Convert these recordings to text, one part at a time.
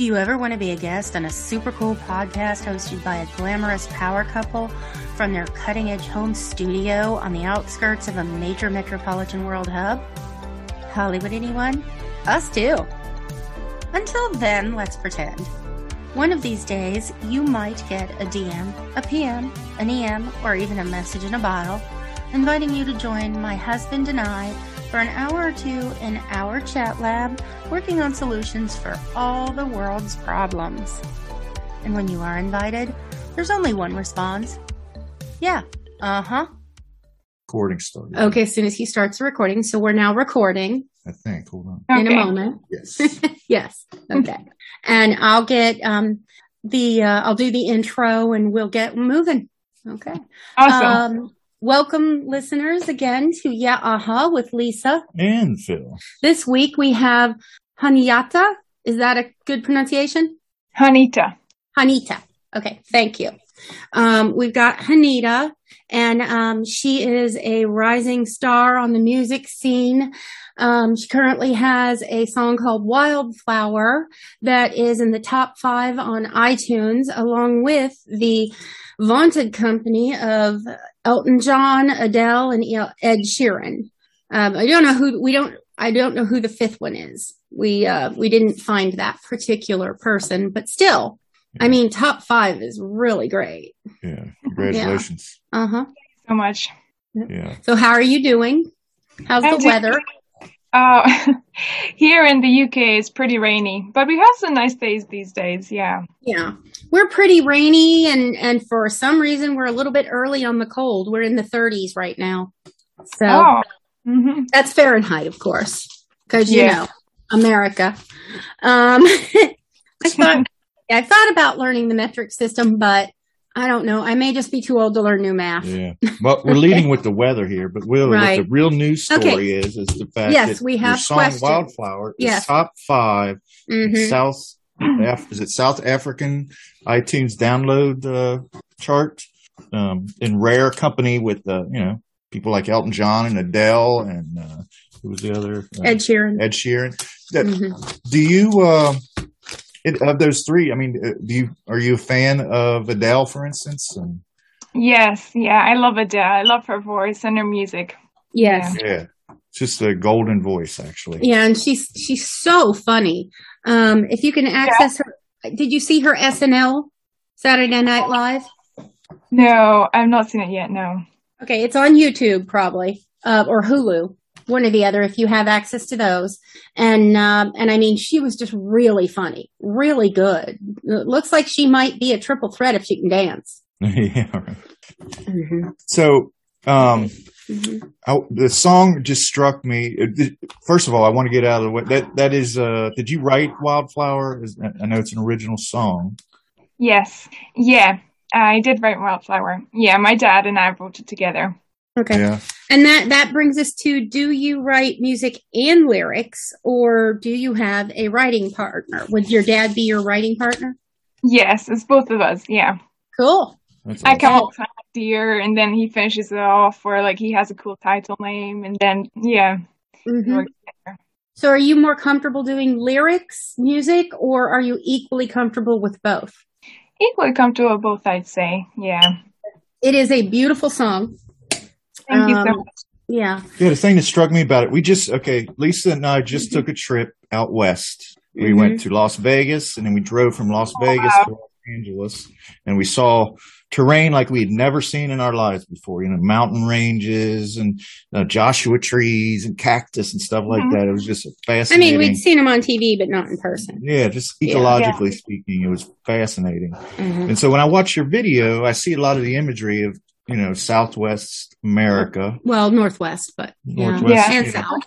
Do you ever want to be a guest on a super cool podcast hosted by a glamorous power couple from their cutting edge home studio on the outskirts of a major metropolitan world hub? Hollywood, anyone? Us too. Until then, let's pretend. One of these days, you might get a DM, a PM, an EM, or even a message in a bottle inviting you to join my husband and I for an hour or two in our chat lab working on solutions for all the world's problems. And when you are invited, there's only one response. Yeah, uh huh. Recording started. Okay, as soon as he starts the recording. So we're now recording I think. Hold on. in a moment. Yes. yes. Okay. and I'll get um the uh, I'll do the intro and we'll get moving. Okay. Awesome. Um welcome listeners again to Yeah Aha with Lisa. and Phil. This week we have Haniata. Is that a good pronunciation? Hanita. Hanita. Okay, thank you. Um, we've got Hanita, and um, she is a rising star on the music scene. Um, she currently has a song called Wildflower that is in the top five on iTunes, along with the vaunted company of Elton John, Adele, and Ed Sheeran. Um, I don't know who we don't. I don't know who the fifth one is. We uh, we didn't find that particular person, but still, I mean, top five is really great. Yeah. Congratulations. Uh huh. So much. Yeah. So, how are you doing? How's I'm the doing weather? Uh, here in the UK, it's pretty rainy, but we have some nice days these days. Yeah. Yeah, we're pretty rainy, and and for some reason, we're a little bit early on the cold. We're in the 30s right now, so Oh. hmm that's Fahrenheit, of course, because you Yeah. know America. Um, I thought I thought about learning the metric system, but I don't know. I may just be too old to learn new math. Yeah. Well, we're leading with the weather here, but really Right. what the real news story Okay. is, is the fact Yes, that we your have song questions. Wildflower is Yes. top five in Mhm. South, Af- is it South African iTunes download uh, chart um, in rare company with, uh, you know, people like Elton John and Adele and uh, who was the other? Uh, Ed Sheeran. Ed Sheeran. That- Mhm. Do you uh, it, of those three? I mean, uh, do you are you a fan of Adele, for instance? And, Yes. Yeah. I love Adele. I love her voice and her music. Yes. yeah, just a golden voice, actually. Yeah, and she's she's so funny. Um, if you can access her, did you see her SNL Saturday Night Live? No, I've not seen it yet. No. Okay, it's on YouTube probably, uh, or Hulu, one or the other, if you have access to those. And um, and I mean, she was just really funny, really good. It looks like she might be a triple threat if she can dance. yeah. right. Mm-hmm. So, um, Mm-hmm. I, the song just struck me. uh, First of all, I want to get out of the way. That that is. Uh, did you write Wildflower? Is- I know it's an original song. Yes. Yeah. I did write Wildflower. Yeah. My dad and I wrote it together. Okay. Yeah. And that that brings us to do you write music and lyrics or do you have a writing partner? Would your dad be your writing partner? Yes. It's both of us. Yeah. Cool. That's I come up with an idea and then he finishes it off or like he has a cool title name and then, yeah. we Mhm. So are you more comfortable doing lyrics, music, or are you equally comfortable with both? Equally comfortable with both, I'd say. Yeah. It is a beautiful song. Thank you so Um, much. Yeah. Yeah, the thing that struck me about it, we just okay. Lisa and I just took a trip out west. We Mhm. went to Las Vegas, and then we drove from Las Vegas wow. to Los Angeles, and we saw terrain like we had never seen in our lives before. You know, mountain ranges and uh, Joshua trees and cactus and stuff like Mhm. that. It was just fascinating. I mean, we'd seen them on TV, but not in person. yeah, just Yeah. ecologically speaking, it was fascinating. Mhm. And so when I watch your video, I see a lot of the imagery of you know Southwest America, Well, Northwest, but yeah. Northwest, Yeah. And know. South.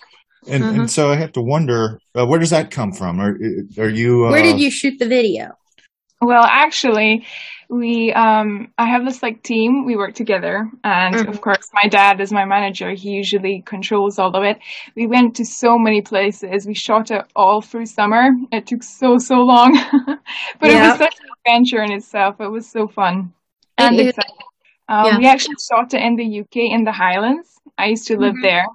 And Uh-huh. and so I have to wonder uh, where does that come from? Are are you? Uh, Where did you shoot the video? Well, actually, we um I have this like team. We work together, and Mhm. of course, my dad is my manager. He usually controls all of it. We went to so many places. We shot it all through summer. It took so so long, but it was such an adventure in itself. It was so fun It and is. exciting. Um, Yeah. We actually shot it in the UK in the Highlands. I used to live Mhm. there,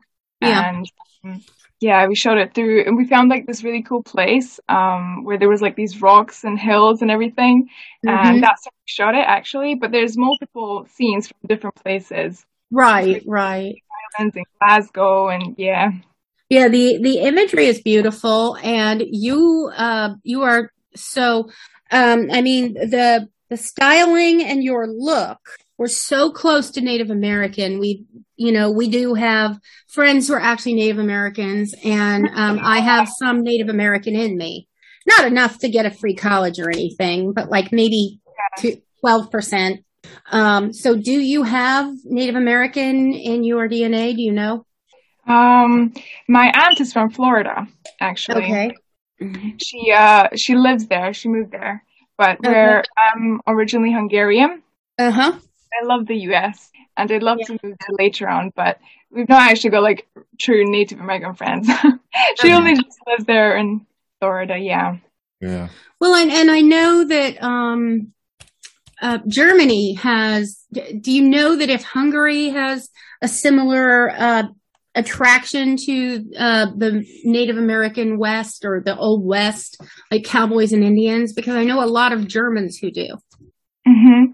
Yeah. and um, yeah, we shot it through, and we found like this really cool place um, where there was like these rocks and hills and everything, Mhm. and that's where we shot it actually. But there's multiple scenes from different places, Right, right. and in Glasgow, and yeah, Yeah, the the imagery is beautiful, and you uh you are so. Um, I mean the the styling and your look were so close to Native American. We, you know, we do have friends who are actually Native Americans, and um, I have some Native American in me. Not enough to get a free college or anything, but like maybe twelve percent. Um, so do you have Native American in your DNA? Do you know? um, my aunt is from Florida actually. Okay. She uh she lives there. She moved there, but Okay. we're I'm originally Hungarian. Uh huh. I love the US and I'd love to move there later on, but we've not actually got like true Native American friends. she Okay. only just lives there in Florida, yeah. Yeah. Well, and, and I know that um, uh, Germany has. Do you know that if Hungary has a similar uh, attraction to uh, the Native American West or the Old West, like cowboys and Indians? Because I know a lot of Germans who do. Hmm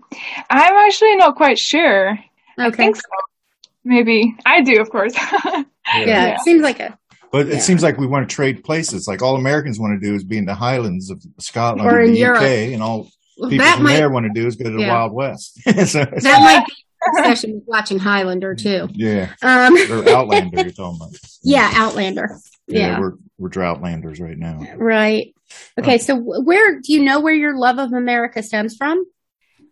I'm actually not quite sure. I think so. Maybe. I do, of course. Yeah, Yeah. it seems like it. But it Yeah. seems like we want to trade places. Like all Americans want to do is be in the Highlands of Scotland Or or, in the Europe. UK, and all well, people that from might there want to do is go to the Yeah. Wild West. so, that might be a session with watching Highlander too. yeah, Um, or Outlander. You're talking about. yeah, Outlander. Yeah. we're we're droughtlanders right now. Right. Okay. So where do you know where your love of America stems from?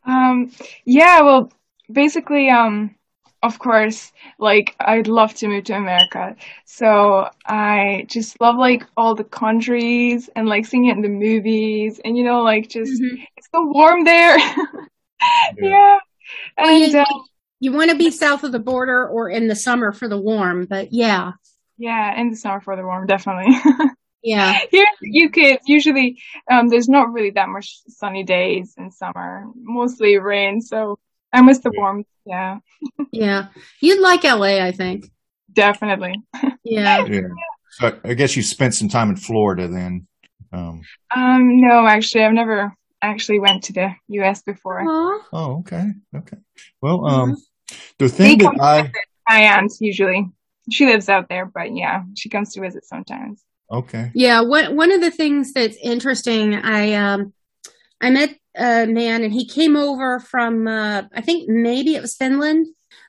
Um, yeah, well, basically, um, of course, like I'd love to move to America. So I just love like all the countries and like seeing it in the movies and you know, like just it's so warm there. yeah. Well, And you, uh, you want to be south of the border or in the summer for the warm, but yeah. yeah, in the summer for the warm, definitely. Yeah. Here, you could usually, um, there's not really that much sunny days in summer, mostly rain. So I miss the Yeah. warmth. Yeah, Yeah. You'd like LA, I think. definitely. Yeah. Yeah. So I, I guess you spent some time in Florida then. Um, Um, no, actually, I've never actually went to the U.S. before. Aw. oh, okay, okay. Well, um, the thing They that I My aunt usually, she lives out there, but yeah, she comes to visit sometimes. Okay, Yeah. One, one of the things that's interesting, I, um, I met a man and he came over from, uh, I think maybe it was Finland.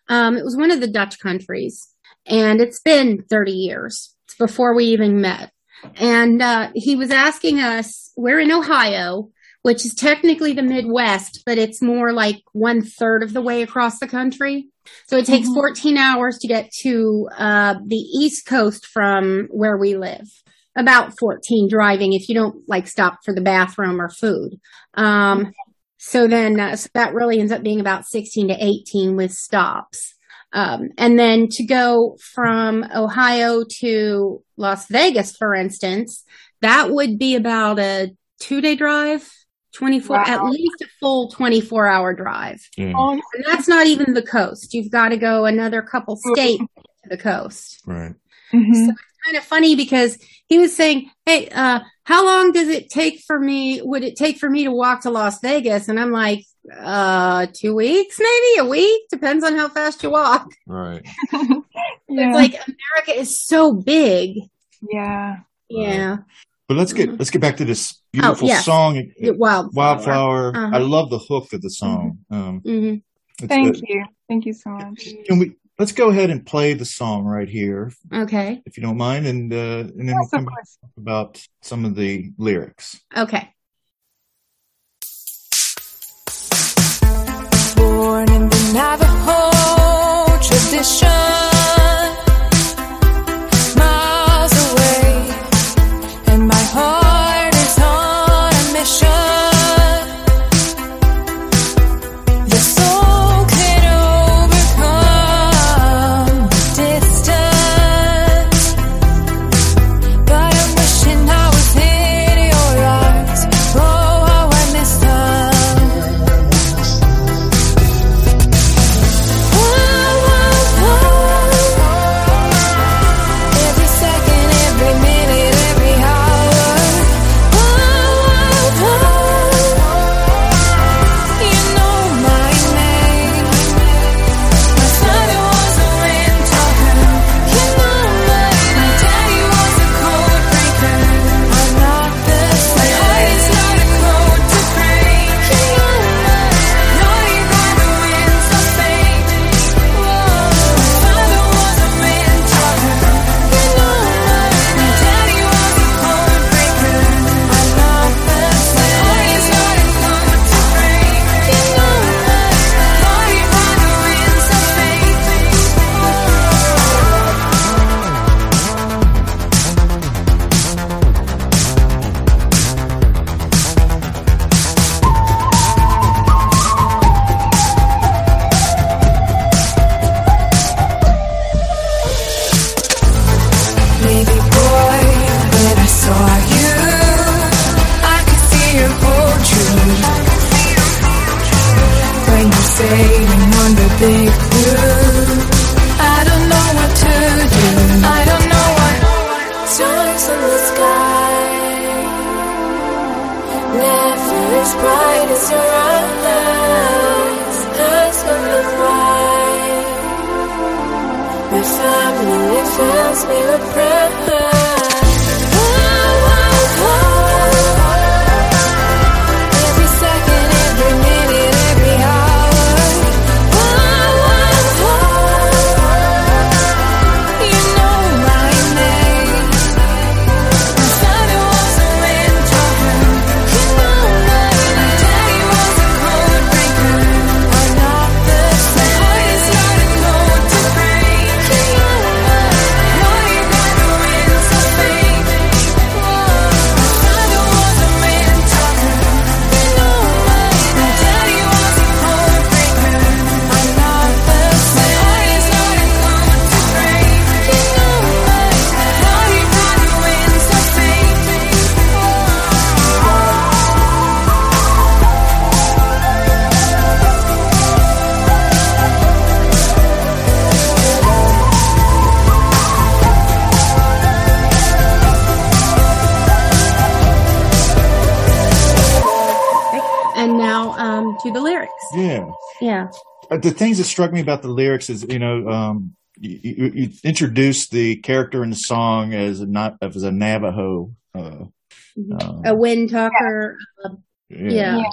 Um, it was one of the Dutch countries and it's been 30 years before we even met. And, uh, he was asking us, we're in Ohio, which is technically the Midwest, but it's more like one third of the way across the country. So it takes Mhm. 14 hours to get to, uh, the East Coast from where we live about 14 driving if you don't like stop for the bathroom or food. Um, so then uh, so that really ends up being about 16 to 18 with stops. Um, and then to go from Ohio to Las Vegas, for instance, that would be about a two day drive, 24, Wow. at least a full 24 hour drive. yeah, Oh, And that's not even the coast. You've got to go another couple states to the coast right. mhm. kind of funny because he was saying, Hey, uh, how long does it take for me? Would it take for me to walk to Las Vegas? And I'm like, uh, two weeks, maybe a week. Depends on how fast you walk. Right. yeah. It's like America is so big. yeah. Yeah. But let's get let's get back to this beautiful Oh, yes. song, It- Wildflower. Wildflower. Uh-huh. I love the hook of the song. Um, hmm it's Thank the- you. Thank you so much. Can we let's go ahead and play the song right here, Okay. if you don't mind, and uh, and then Yes, we'll of come back course. about some of the lyrics. Okay. born in the Navajo tradition. The things that struck me about the lyrics is, you know, um, you, you, you introduced the character in the song as a not as a Navajo. Uh, um, A wind talker. uh, yeah. Yeah.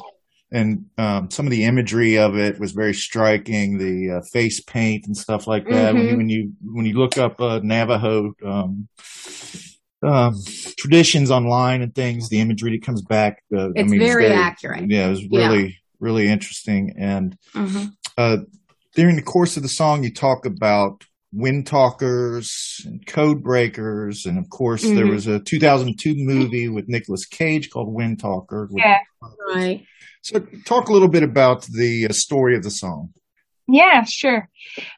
And um, some of the imagery of it was very striking. The uh, face paint and stuff like that. When, you, Mhm. when you when you look up uh, Navajo um, um, traditions online and things, the imagery that comes back. Uh, I It's mean, very accurate. Yeah, it was Yeah. really really interesting. And Mhm. Uh, during the course of the song, you talk about wind talkers and code breakers, and of course, there Mhm. was a 2002 movie with Nicolas Cage called Wind Talker. Yeah. Right. So, talk a little bit about the uh, story of the song. Yeah, sure.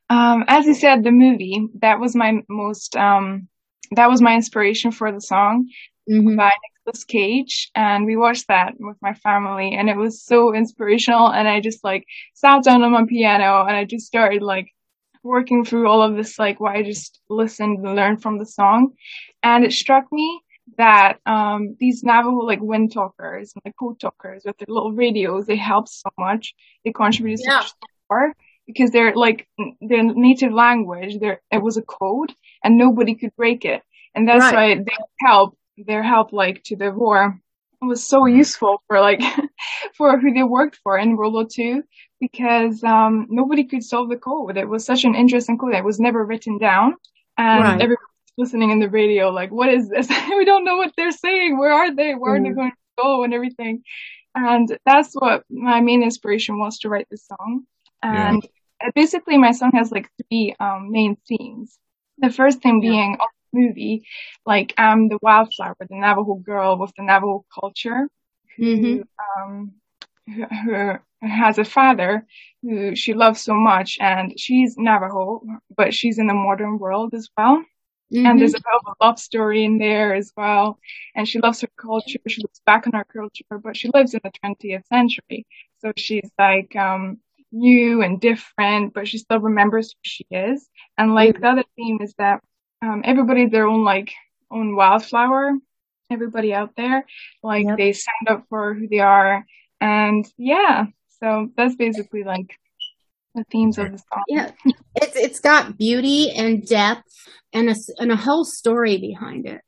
Um, as you said, the movie, that was my most, um, that was my inspiration for the song Mhm. by Nicolas Cage. And we watched that with my family and it was so inspirational. And I just like sat down on my piano and I just started like working through all of this, like what I just listened and learned from the song. And it struck me that, um, these Navajo like wind talkers and like code talkers with their little radios, they help so much. They contribute so Yeah. much more because they're like their native language. There, it was a code and nobody could break it. And that's Right. why they help, their help like to the war was so useful for like, for who they worked for in World War II because, um, nobody could solve the code. It was such an interesting code. that was never written down and Right. everybody was listening in the radio like, what is this? we don't know what they're saying. Where are they? Where are they Mhm. going to go and everything? And that's what my main inspiration was to write this song. And uh, basically my song has like three um, main themes. The first theme Yeah. being movie, like I'm the wildflower, the Navajo girl with the Navajo culture who, Mhm. um, who, who has a father who she loves so much and she's Navajo, but she's in the modern world as well. Mhm. And there's a bit of a love story in there as well. And she loves her culture. She looks back on her culture, but she lives in the 20th century. So she's like, um, new and different, but she still remembers who she is. And like the other theme is that, um, everybody's their own, like, own wildflower. Everybody out there, like Yep. they stand up for who they are. And yeah, so that's basically like the themes of the song. Yeah, it's it's got beauty and depth and a s- and a whole story behind it.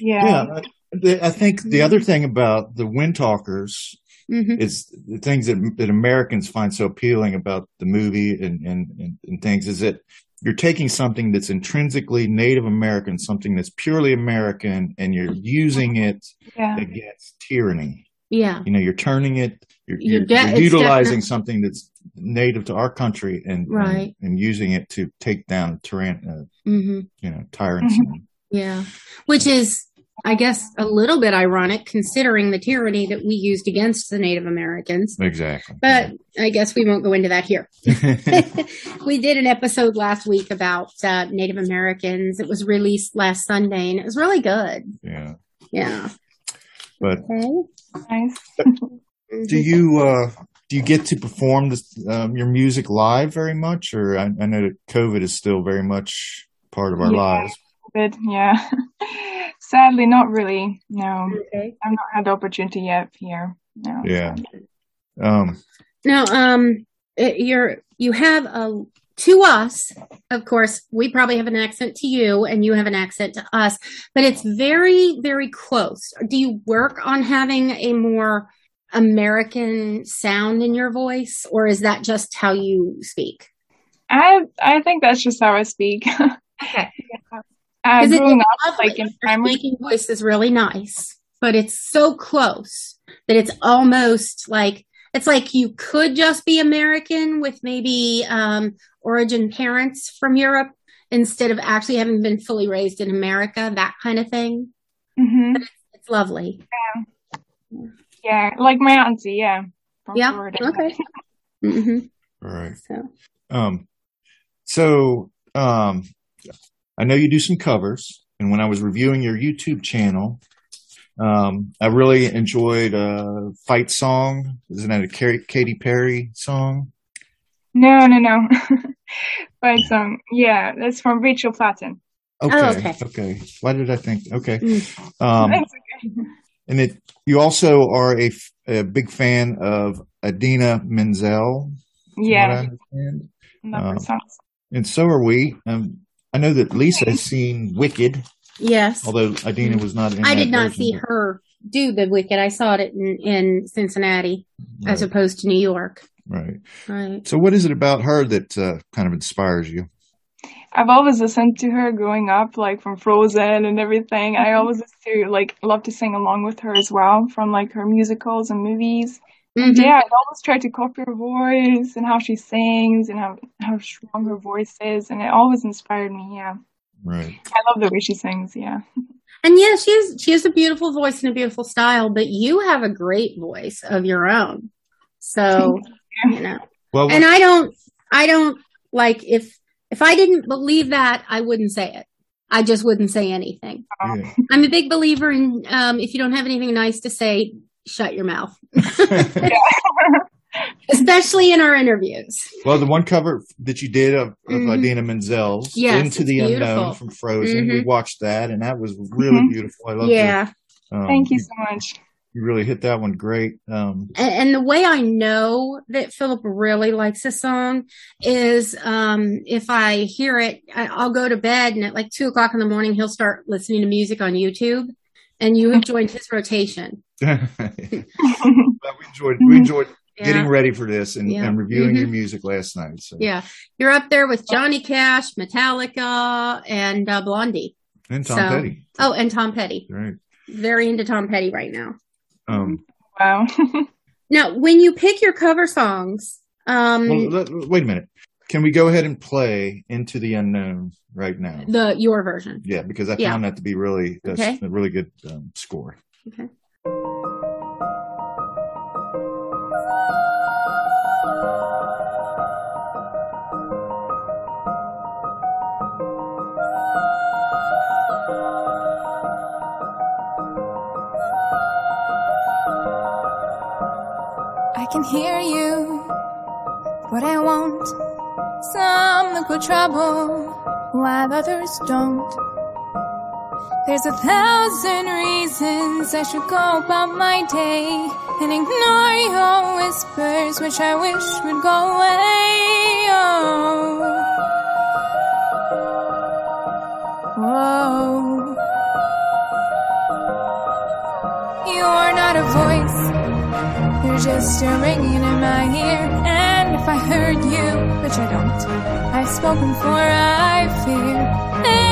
Yeah. Yeah, I, the- I think the other thing about the wind talkers hmm is the things that, that Americans find so appealing about the movie and, and, and, and things is that you're taking something that's intrinsically Native American, something that's purely American, and you're using it Yeah. against tyranny. Yeah, You know, you're turning it, you're, You you're, de- you're utilizing something that's native to our country and, Right. and, and using it to take down tyran, uh, hmm you know, tyrants. Mhm. yeah, which is, I guess, a little bit ironic considering the tyranny that we used against the Native Americans. Exactly. But I guess we won't go into that here. we did an episode last week about uh, Native Americans. It was released last Sunday, and it was really good. yeah. Yeah. But Okay. Nice. Do you uh, do you get to perform this, um, your music live very much, or I, I know that COVID is still very much part of our Yeah. lives. But yeah, sadly, not really. No, Okay. I've not had the opportunity yet here. No. Yeah. Um, Now, um, it- you're you have a to us, of course, we probably have an accent to you, and you have an accent to us, but it's very, very close. Do you work on having a more American sound in your voice, or is that just how you speak? I I think that's just how I speak. Okay. Uh, Because it's growing up, lovely. like in Your primary, speaking voice is really nice, but it's so close that it's almost like it's like you could just be American with maybe um, origin parents from Europe instead of actually having been fully raised in America, that kind of thing. Mm-hmm. It's lovely. yeah, yeah, like my auntie, yeah, from Yeah. Florida. Okay. hmm all right. So Um, so um, I know you do some covers, and when I was reviewing your YouTube channel, um, I really enjoyed a fight song. Isn't that a Kari- Katy Perry song? No, no, no. but song. yeah, that's from Rachel Platten. Okay, Oh, okay. okay. Why did I think? Okay. Mm. Um, okay. and it, you also are a big fan of Idina Menzel. from what I Yeah, um. And so are we. Um, I know that Lisa has seen Wicked, yes, although Idina was not in I did not version, see but- her do the Wicked. I saw it in, in Cincinnati as opposed to New York. right. Right. So, what is it about her that uh, kind of inspires you? I've always listened to her growing up, like from Frozen and everything. I always used to like love to sing along with her as well from like her musicals and movies. Mhm. Yeah, I'd always try to copy her voice and how she sings and how how strong her voice is, and it always inspired me. Yeah, Right. I love the way she sings. Yeah, And yeah, she has she has a beautiful voice and a beautiful style, but you have a great voice of your own. So, you know. Well, And I don't I don't like if if I didn't believe that, I wouldn't say it. I just wouldn't say anything. yeah. I'm a big believer in um if you don't have anything nice to say, shut your mouth. Especially in our interviews. well, the one cover that you did of, of Mhm. Idina Menzel's Yes, "Into the beautiful. Unknown" from Frozen, we Mhm. watched that, and that was really Mhm. beautiful. I love. Yeah. um, thank you so much. You really hit that one great. Um, And, and the way I know that Philip really likes this song is um, if I hear it, I, I'll go to bed and at like two o'clock in the morning, he'll start listening to music on YouTube. And you have joined his rotation. but we enjoyed we enjoyed getting ready for this and, Yeah. and reviewing Mhm. your music last night. So Yeah. You're up there with Johnny Cash, Metallica, and uh, Blondie. and Tom So- Petty, Oh, and Tom Petty. right? Very into Tom Petty right now. Um, Wow. Now, when you pick your cover songs, um, well, let, wait a minute. Can we go ahead and play "Into the Unknown" right now? the your version. Yeah, because I Yeah. found that to be really that's Okay. a really good um, score. Okay. Can hear you, but I won't. Some look for trouble, while others don't. There's a thousand reasons I should go about my day and ignore your whispers, which I wish would go away. You're just a ringing in my ear. And if I heard you, which I don't, I've spoken for I fear.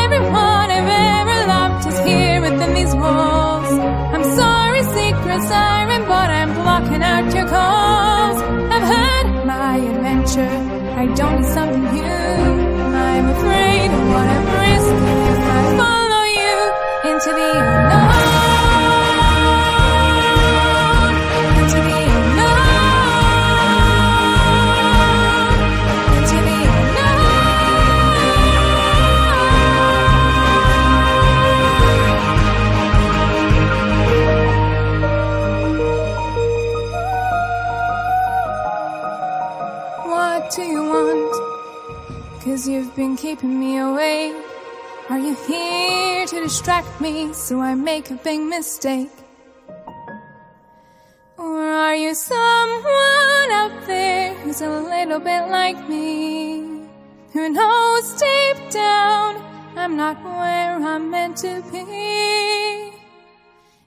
Everyone I've ever loved is here within these walls. I'm sorry, secret siren, but I'm blocking out your calls. I've had my adventure. I don't need something new. I'm afraid of what I'm risking if I follow you into the keeping me awake. Are you here to distract me so I make a big mistake? Or are you someone out there who's a little bit like me? Who knows deep down I'm not where I'm meant to be?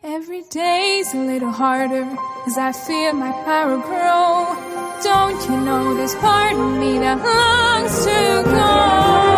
Every day's a little harder as I feel my power grow. Don't you know there's part of me that longs to go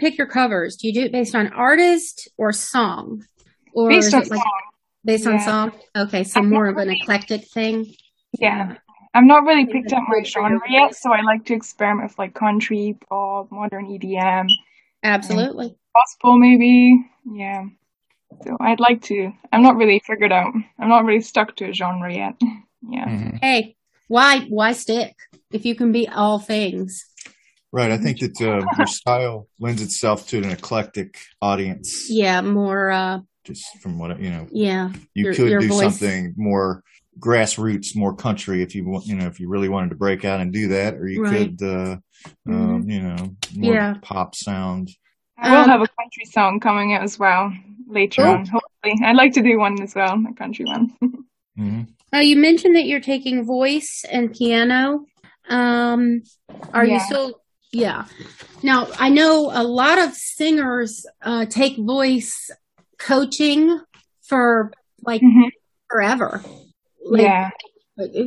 pick your covers? Do you do it based on artist or song? Or Based on like song. based on Yeah. song? Okay, so more of an eclectic thing. Yeah. I'm not really picked up my Good for your genre yet, so I like to experiment with like country, pop, modern EDM, Absolutely. gospel maybe. Yeah. So I'd like to. I'm not really figured out. I'm not really stuck to a genre yet. Yeah. Mhm. Hey, why why stick if you can be all things? Right. I think that uh, your style lends itself to an eclectic audience. Yeah, more. uh Just from what you know, Yeah, you Your- could your do voice. something more grassroots, more country if you want. You know, if you really wanted to break out and do that, or you Right. could, uh, um, you know, more Yeah. pop sound. I will Um, have a country song coming out as well later Cool. on. Hopefully, I'd like to do one as well, a country one. hmm Now you mentioned that you're taking voice and piano. Um, are you still? Yeah. Now I know a lot of singers uh, take voice coaching for like Mhm. forever. Like, yeah.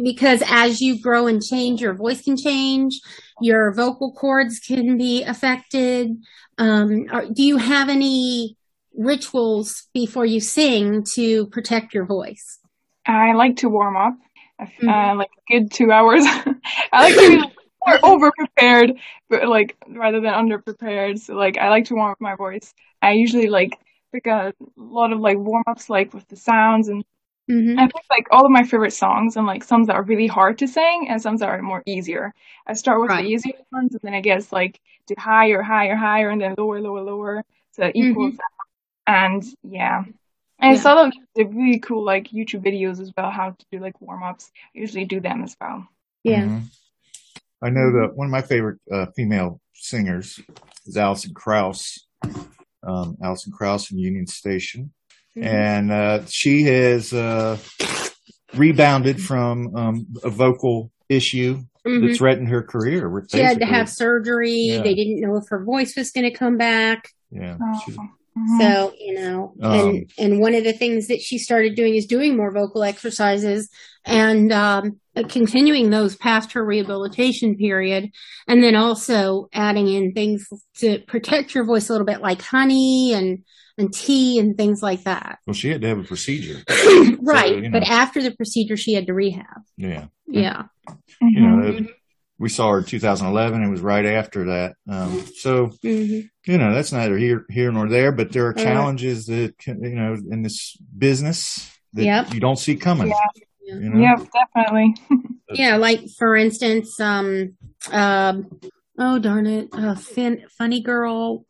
because as you grow and change, your voice can change, your vocal cords can be affected. Um, are, do you have any rituals before you sing to protect your voice? I like to warm up, uh, Mhm. like a good two hours. I like to be like, more over prepared, but like rather than under prepared. So like I like to warm up my voice. I usually like pick a lot of like warm ups, like with the sounds, and hmm I pick like all of my favorite songs and like some that are really hard to sing and some that are more easier. I start with Right. the easier ones, and then I guess like do higher, higher, higher, and then lower, lower, lower to equal that. And yeah. And I Yeah. saw them the really cool like YouTube videos as well, how to do like warm ups. I usually do them as well. Yeah. Mhm. I know that one of my favorite uh, female singers is Alison Krauss. Um, Alison Krauss in Union Station. Mhm. and uh, she has uh, rebounded from um, a vocal issue Mhm. that threatened her career. She had to have surgery. Yeah. They didn't know if her voice was going to come back. Yeah, she's- Mhm. So, you know, Um, and, and one of the things that she started doing is doing more vocal exercises and, um, continuing those past her rehabilitation period. And then also adding in things to protect your voice a little bit like honey and, and tea and things like that. well, she had to have a procedure. right. you know. But after the procedure, she had to rehab. Yeah, Yeah. you Mhm. know, it- we saw her in 2011. It was right after that. Um, so hmm you know, that's neither here here nor there. But there are Right. challenges that you know in this business that Yep. you don't see coming. Yeah. You know? Yep, definitely. Yeah, like for instance, um, um, oh darn it, uh, fin- funny girl,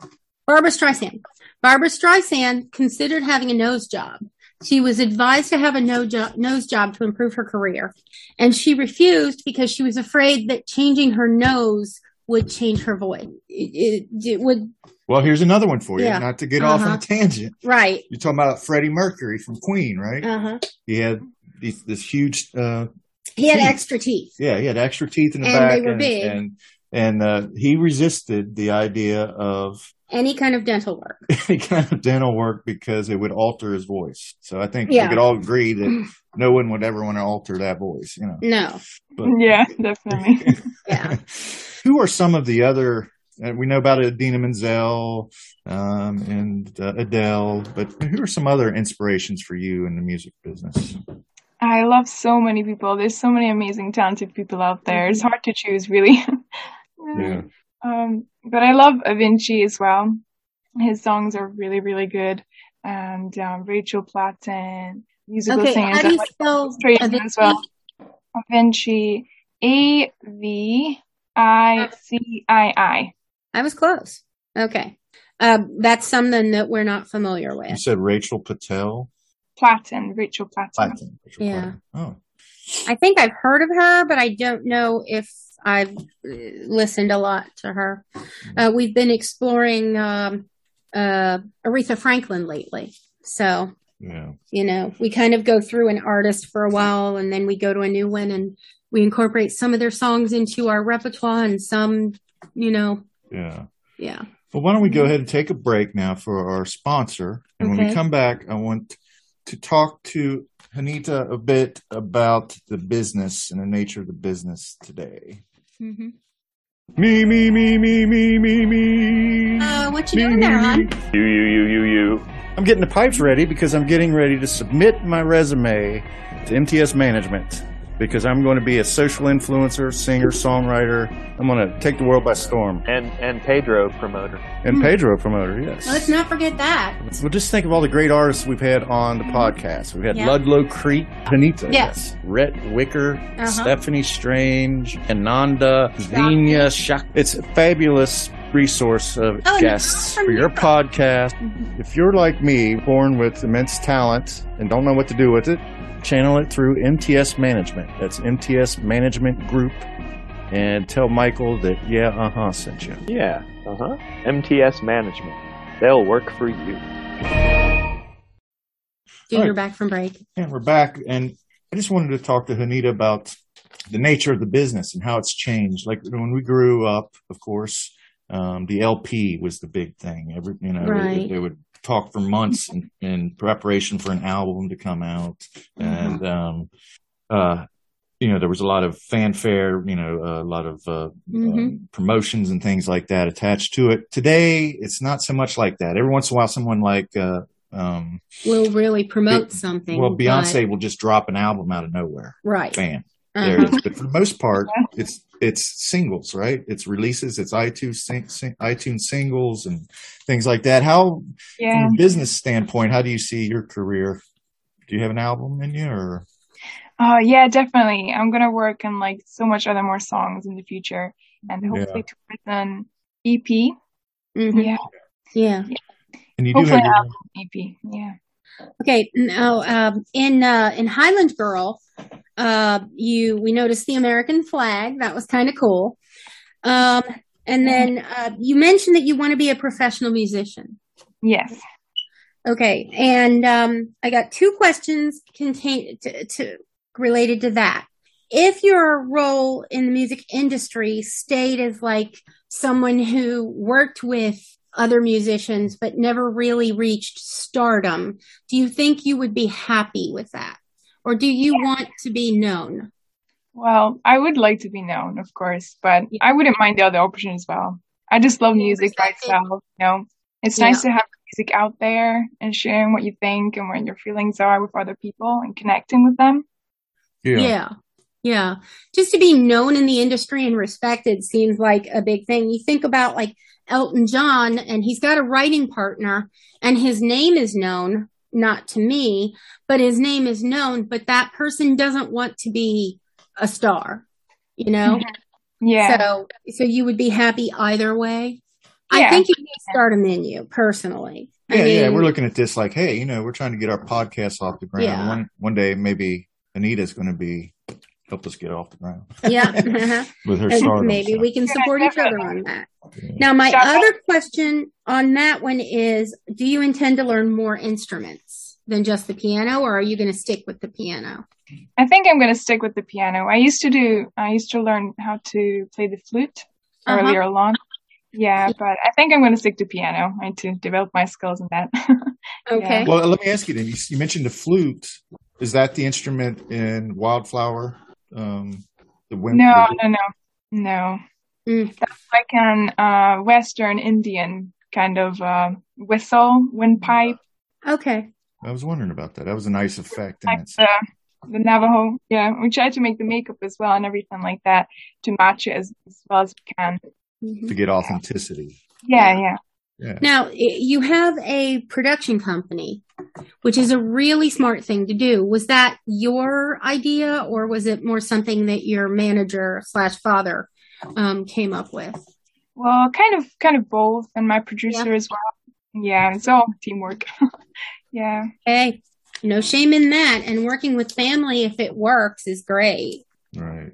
Barbra Streisand. Barbra Streisand considered having a nose job. She was advised to have a no jo- nose job to improve her career, and she refused because she was afraid that changing her nose would change her voice? It, it, it would Well, here's another one for you. Yeah. Not to get off on Uh-huh. a tangent. right. You're talking about Freddie Mercury from Queen, right? Uh huh. He had these, this huge, uh, He had Teeth. extra teeth. yeah, he had extra teeth in the And back, they were and, big. and and uh, he resisted the idea of Any kind of dental work. any kind of dental work because it would alter his voice. So I think Yeah. we could all agree that no one would ever want to alter that voice. You know, No. but Yeah, definitely. Yeah. who are some of the other? Uh, we know about Idina Menzel um, and uh, Adele, but who are some other inspirations for you in the music business? I love so many people. There's so many amazing, talented people out there. It's hard to choose, really. Yeah. Um, but I love Avicii as well. His songs are really, really good. And um, Rachel Platten, musical Okay. singers. How do you like spell Straight Avicii? as well. Avicii, A V I C I I. I was close. Okay. Um, that's something that we're not familiar with. You with. said Rachel Patel. Platten, Rachel Platten. Platten. Rachel Yeah. Platten. Oh, I think I've heard of her, but I don't know if I've uh, listened a lot to her. Uh, we've been exploring um, uh, Aretha Franklin lately. So, yeah. you know, we kind of go through an artist for a while and then we go to a new one and we incorporate some of their songs into our repertoire and some, you know, Yeah. yeah. Well, why don't we go ahead and take a break now for our sponsor? And when we come back, I want to talk to Hanita a bit about the business and the nature of the business today. hmm Me, me, me, me, me, me, me. Uh, what you Me, doing me, there, hon? You, you, you, you, you. I'm getting the pipes ready because I'm getting ready to submit my resume to MTS Management because I'm going to be a social influencer, singer, songwriter. I'm going to take the world by storm. And and Pedro promoter. And Pedro promoter, yes. Let's not forget that. Well, just think of all the great artists we've had on the podcast. We've had Yeah. Ludlow Creek, Anita, Yes. Rhett Wicker, Uh-huh. Stephanie Strange, Ananda, Vina Shak. It's a fabulous resource of Oh, guests from for your your- podcast. If you're like me, born with immense talent and don't know what to do with it, channel it through MTS Management. That's MTS Management Group. And tell Michael that, yeah, uh huh, sent you. Yeah. Uh huh. MTS Management. They'll work for you. Dude, All you're back from break. And we're back. And I just wanted to talk to Hanita about the nature of the business and how it's changed. Like when we grew up, of course, um, the LP was the big thing. Every, you know, Right. they, they would talk for months in, in preparation for an album to come out. And, um, uh, you know, there was a lot of fanfare, you know, a lot of, uh, Mhm. um, promotions and things like that attached to it. Today, it's not so much like that. Every once in a while, someone like, uh, um, We'll really promote It- something. well, Beyonce but- will just drop an album out of nowhere. right. Bam. There Uh-huh. it is. But for the most part, it's it's singles, right? It's releases, it's iTunes sing, sing, iTunes singles and things like that. How, Yeah. from a business standpoint, how do you see your career? Do you have an album in you, or Oh yeah, definitely. I'm gonna work on like so much other more songs in the future, and hopefully towards an EP. Mhm. Yeah, Yeah. and you do have an your, album EP. Yeah. Okay. Now, um, in uh, in Highland Girl, uh, you we noticed the American flag. That was kind of cool. Um, and then uh, you mentioned that you want to be a professional musician. Yes. Okay, and um, I got two questions contain to, to related to that. If your role in the music industry stayed as like someone who worked with other musicians but never really reached stardom, do you think you would be happy with that, or do you want to be known? Well, I would like to be known, of course, but Yeah. I wouldn't mind the other option as well. I just love music by respect itself. You know, it's Yeah. nice to have music out there and sharing what you think and what your feelings are with other people and connecting with them. yeah, Yeah. Yeah. Just to be known in the industry and respected seems like a big thing. You think about like Elton John and he's got a writing partner and his name is known, not to me, but his name is known, but that person doesn't want to be a star, you know? Mm-hmm. Yeah. So, so you would be happy either way. I think you need stardom in you personally. I yeah, yeah. We're looking at this like, hey, you know, we're trying to get our podcast off the ground. Yeah. One one day, maybe Anita's going to be help us get off the ground. Yeah. uh-huh. with her And stardom. maybe so, we can Yeah, support each other on that. yeah. Now, my Shout out- other question on that one is, do you intend to learn more instruments than just the piano or are you going to stick with the piano? I think I'm gonna stick with the piano. I used to do. I used to learn how to play the flute Uh-huh. earlier on. Yeah, but I think I'm gonna stick to piano. I need to develop my skills in that. Okay. Well, let me ask you then. You, you mentioned the flute. Is that the instrument in Wildflower? Um, the wind. no, no, no, no. Mm. That's like an uh, Western Indian kind of uh, whistle, windpipe, Okay. I was wondering about that. That was a nice effect. In like the the Navajo. Yeah, we try to make the makeup as well and everything like that to match it as, as well as we can. Mhm. to get authenticity. Yeah, yeah. Yeah. Now, you have a production company, which is a really smart thing to do. Was that your idea or was it more something that your manager slash father um, came up with? Well, kind of, kind of both, and my producer as well. Yeah, it's all teamwork. yeah, Hey, no shame in that. And working with family, if it works, is great. Right.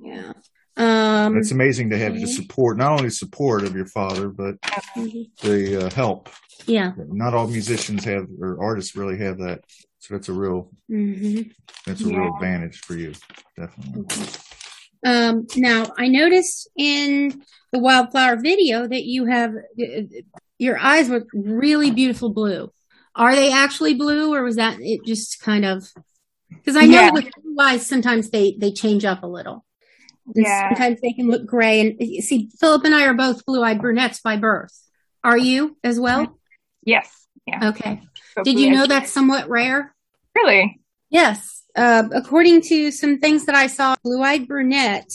Yeah. Um, It's amazing to have the support, not only support of your father, but mhm. the uh, help. yeah. Not all musicians have, or artists really have that. So that's a real, hmm that's a real advantage for you. Definitely. Um, now, I noticed in the wildflower video that you have uh, your eyes were really beautiful blue. Are they actually blue, or was that it? Just kind of because I know Yeah. with blue eyes sometimes they they change up a little. And Yeah. Sometimes they can look gray. And you see, Philip and I are both blue-eyed brunettes by birth. Are you as well? yes, yeah. Okay. So Did you know that's somewhat rare? really? Yes. Uh, according to some things that I saw, blue eyed brunette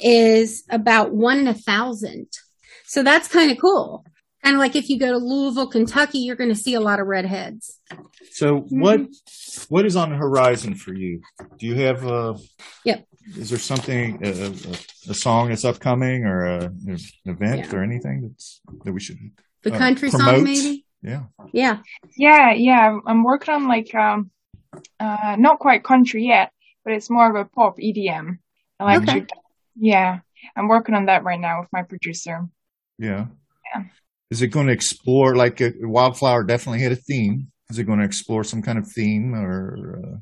is about one in a thousand. So that's kind of cool. Kind of like if you go to Louisville, Kentucky, you're going to see a lot of redheads. So what, what is on the horizon for you? Do you have a, Yep. Is there something, a, a, a song that's upcoming or a, an event Yeah. or anything that's, that we should, The Uh, country song, promote? maybe? yeah. Yeah. Yeah, yeah. I'm working on like um, uh, not quite country yet, but it's more of a pop EDM electric. Yeah, I'm working on that right now with my producer. Yeah. Yeah. Is it going to explore like a Wildflower definitely had a theme? Is it going to explore some kind of theme or uh,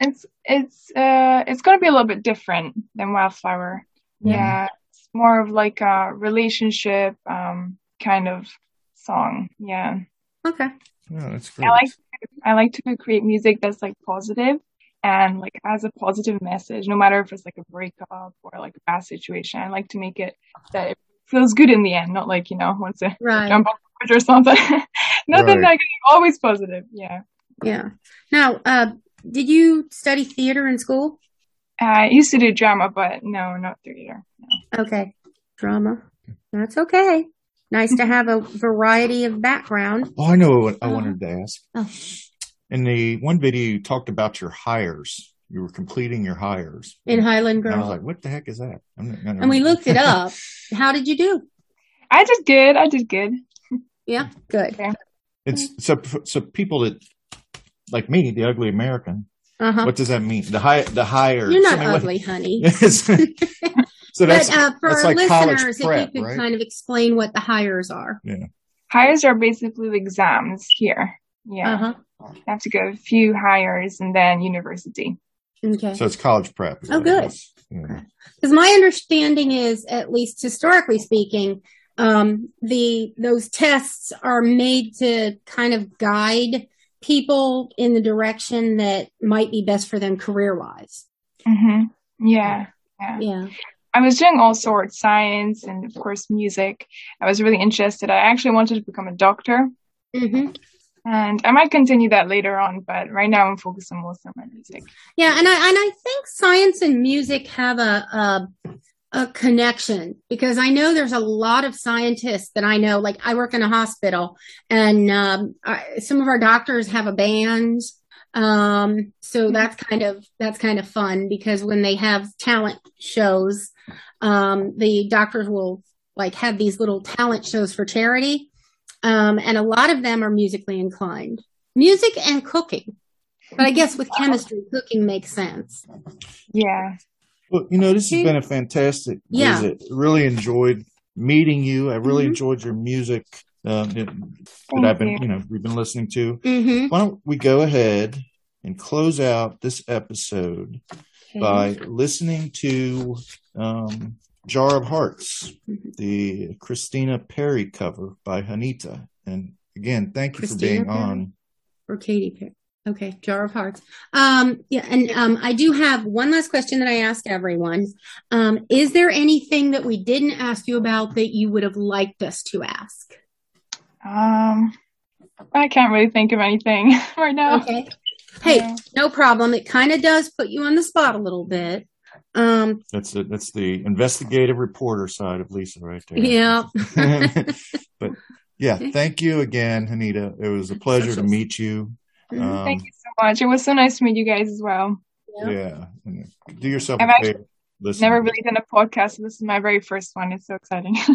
It's it's uh it's gonna be a little bit different than Wildflower. Yeah. Yeah, it's more of like a relationship um kind of song. Yeah, Okay. yeah, that's great. I like I like to create music that's like positive and like has a positive message, no matter if it's like a breakup or like a bad situation. I like to make it that it feels good in the end, not like you know once to Right. jump off a or something. Nothing Right. negative, always positive. Yeah. Yeah. Now, uh, did you study theater in school? I used to do drama, but no, not theater. Okay. Drama. That's okay. Nice to have a variety of background. oh, I know what I Uh-huh. wanted to ask. Oh. In the one video, you talked about your Highers. You were completing your Highers. In Highland And I was like, what the heck is that? I'm not, And we looked it up. How did you do? I did good. I did good. Yeah. Good. it's so, so people that like me, the ugly American, Uh-huh. what does that mean? The high, the higher. You're not I mean, what- ugly, honey. Yes. so that's, but uh, for that's our like college listeners, prep, if you could right? kind of explain what the Highers are. Yeah. Highers are basically the exams here. Yeah. Uh-huh. You have to go a few Highers and then university. Okay. So it's college prep. Oh, what good. is. Yeah. Because my understanding is, at least historically speaking, um, the those tests are made to kind of guide people in the direction that might be best for them career wise. hmm Yeah. Yeah. Yeah. I was doing all sorts, science and of course music. I was really interested. I actually wanted to become a doctor hmm and I might continue that later on, but right now I'm focusing mostly on my music. Yeah, and I and I think science and music have a, a a connection because I know there's a lot of scientists that I know. Like I work in a hospital, and um, I, some of our doctors have a band. Um, so that's kind of that's kind of fun because when they have talent shows, um, the doctors will like have these little talent shows for charity, um, and a lot of them are musically inclined. Music and cooking. But I guess with chemistry, cooking makes sense. Yeah. Well, you know, this has been a fantastic Yeah. visit. Really enjoyed meeting you. I really Mhm. enjoyed your music um, that Thank I've been, you. you know, we've been listening to. Mm-hmm. Why don't we go ahead and close out this episode by listening to um, Jar of Hearts, Mhm. the Christina Perri cover by Hanita. And again, thank you Christina for being Perry? on. or Katy Perry. Okay, Jar of Hearts. Um, yeah, and um, I do have one last question that I ask everyone. Um, is there anything that we didn't ask you about that you would have liked us to ask? Um, I can't really think of anything right now. Okay. Hey, Yeah. no problem. It kind of does put you on the spot a little bit. Um, That's the, that's the investigative reporter side of Lisa right there. yeah. but yeah, thank you again, Anita. It was a pleasure to meet you. Mhm. Um, Thank you so much. It was so nice to meet you guys as well. Yeah. Yeah. Do yourself I've a actually favor. Listen. Never really done a podcast. so This is my very first one. It's so exciting.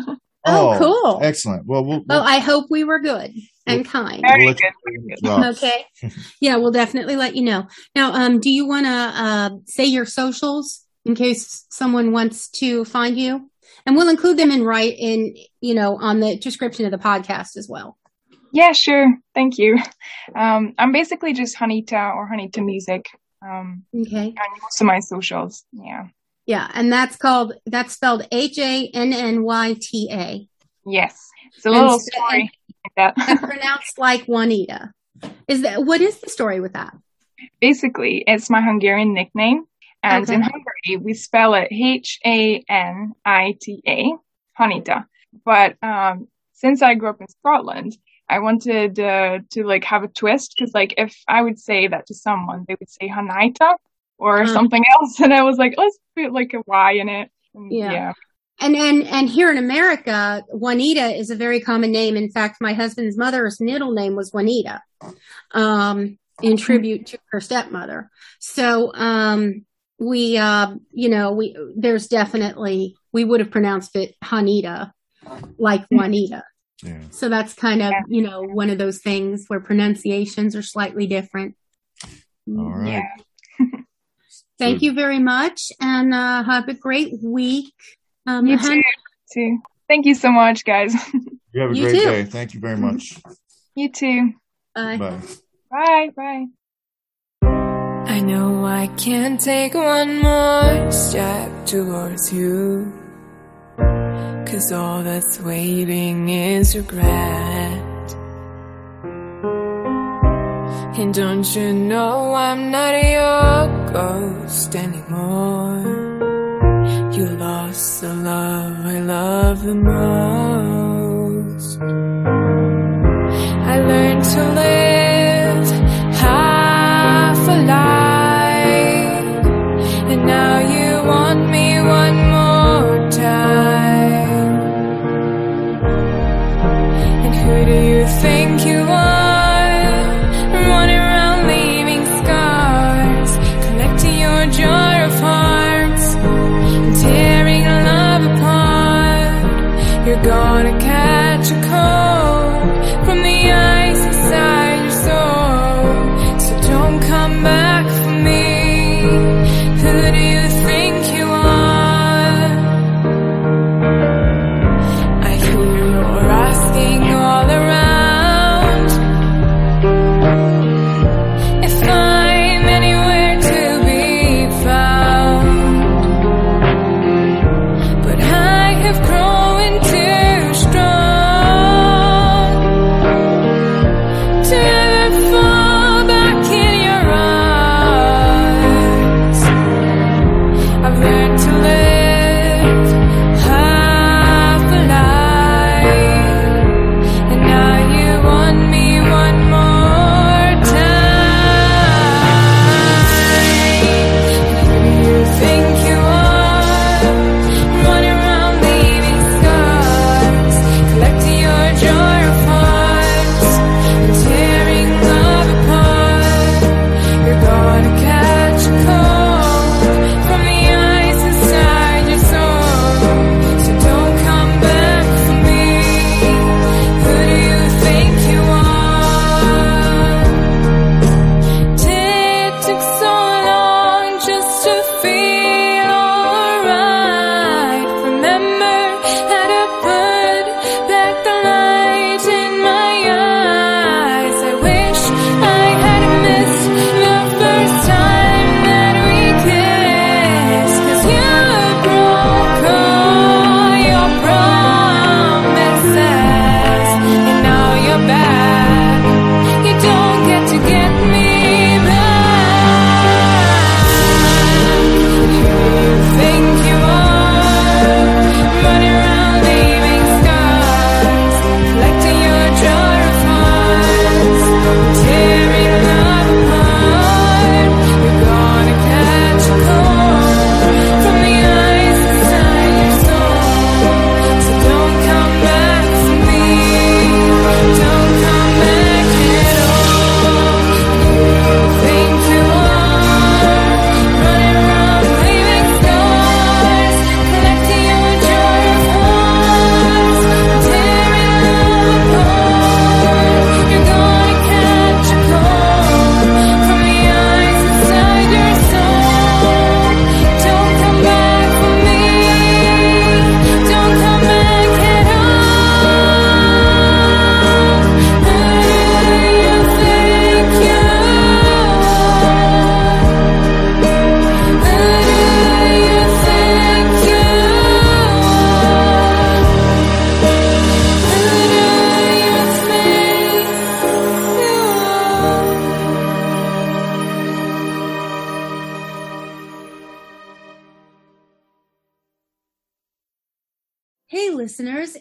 Oh, cool. Excellent. Well, we'll, Well, we'll, I hope we were good and kind. Very we'll good, you good. Okay. Yeah, we'll definitely let you know. Now, um, do you want to uh, say your socials in case someone wants to find you? And we'll include them in right in you know on the description of the podcast as well. Yeah, sure. Thank you. Um, I'm basically just Hanita or Hanita Music. Um, Okay. on most of my socials. Yeah. Yeah, and that's called that's spelled H A N N Y T A. Yes. It's a little so- story like that. pronounced like Juanita. Is that what is the story with that? basically, it's my Hungarian nickname. And Okay. in Hungary, we spell it H A N I T A, Hanita. But um, since I grew up in Scotland, I wanted uh, to like have a twist because like if I would say that to someone, they would say Hanita or Uh. something else, and I was like, let's put like a Y in it. And, Yeah. yeah. And and and here in America, Juanita is a very common name. In fact, my husband's mother's middle name was Juanita, um, in tribute to her stepmother. So um, we, uh, you know, we there's definitely we would have pronounced it Juanita, like Juanita. Yeah. So that's kind of Yeah. you know one of those things where pronunciations are slightly different. All right. Yeah. Thank So- you very much, and uh, have a great week. Um, You Hen- too. too. Thank you so much, guys. You have a You great too. day. Thank you very much. you too. Bye. Bye. Bye. Bye. I know I can't take one more step towards you. Cause all that's waiting is regret. And don't you know I'm not your ghost anymore? You lost the love I love the most. I learned to live half a life, and now you want me one think you are?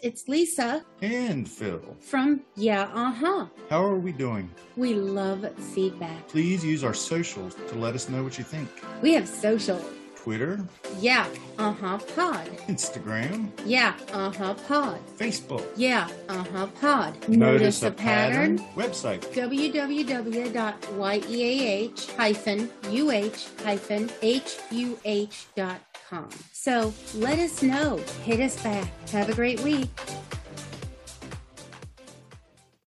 It's Lisa And Phil, from Yeah, uh huh. how are we doing? We love feedback. Please use our socials to let us know what you think. We have social. Twitter, Yeah, uh huh, pod. Instagram, Yeah, uh huh, pod. Facebook. Yeah, uh huh, pod. Notice a pattern. Website. www.yeah-uh-huh.com. So let us know. Hit us back. Have a great week.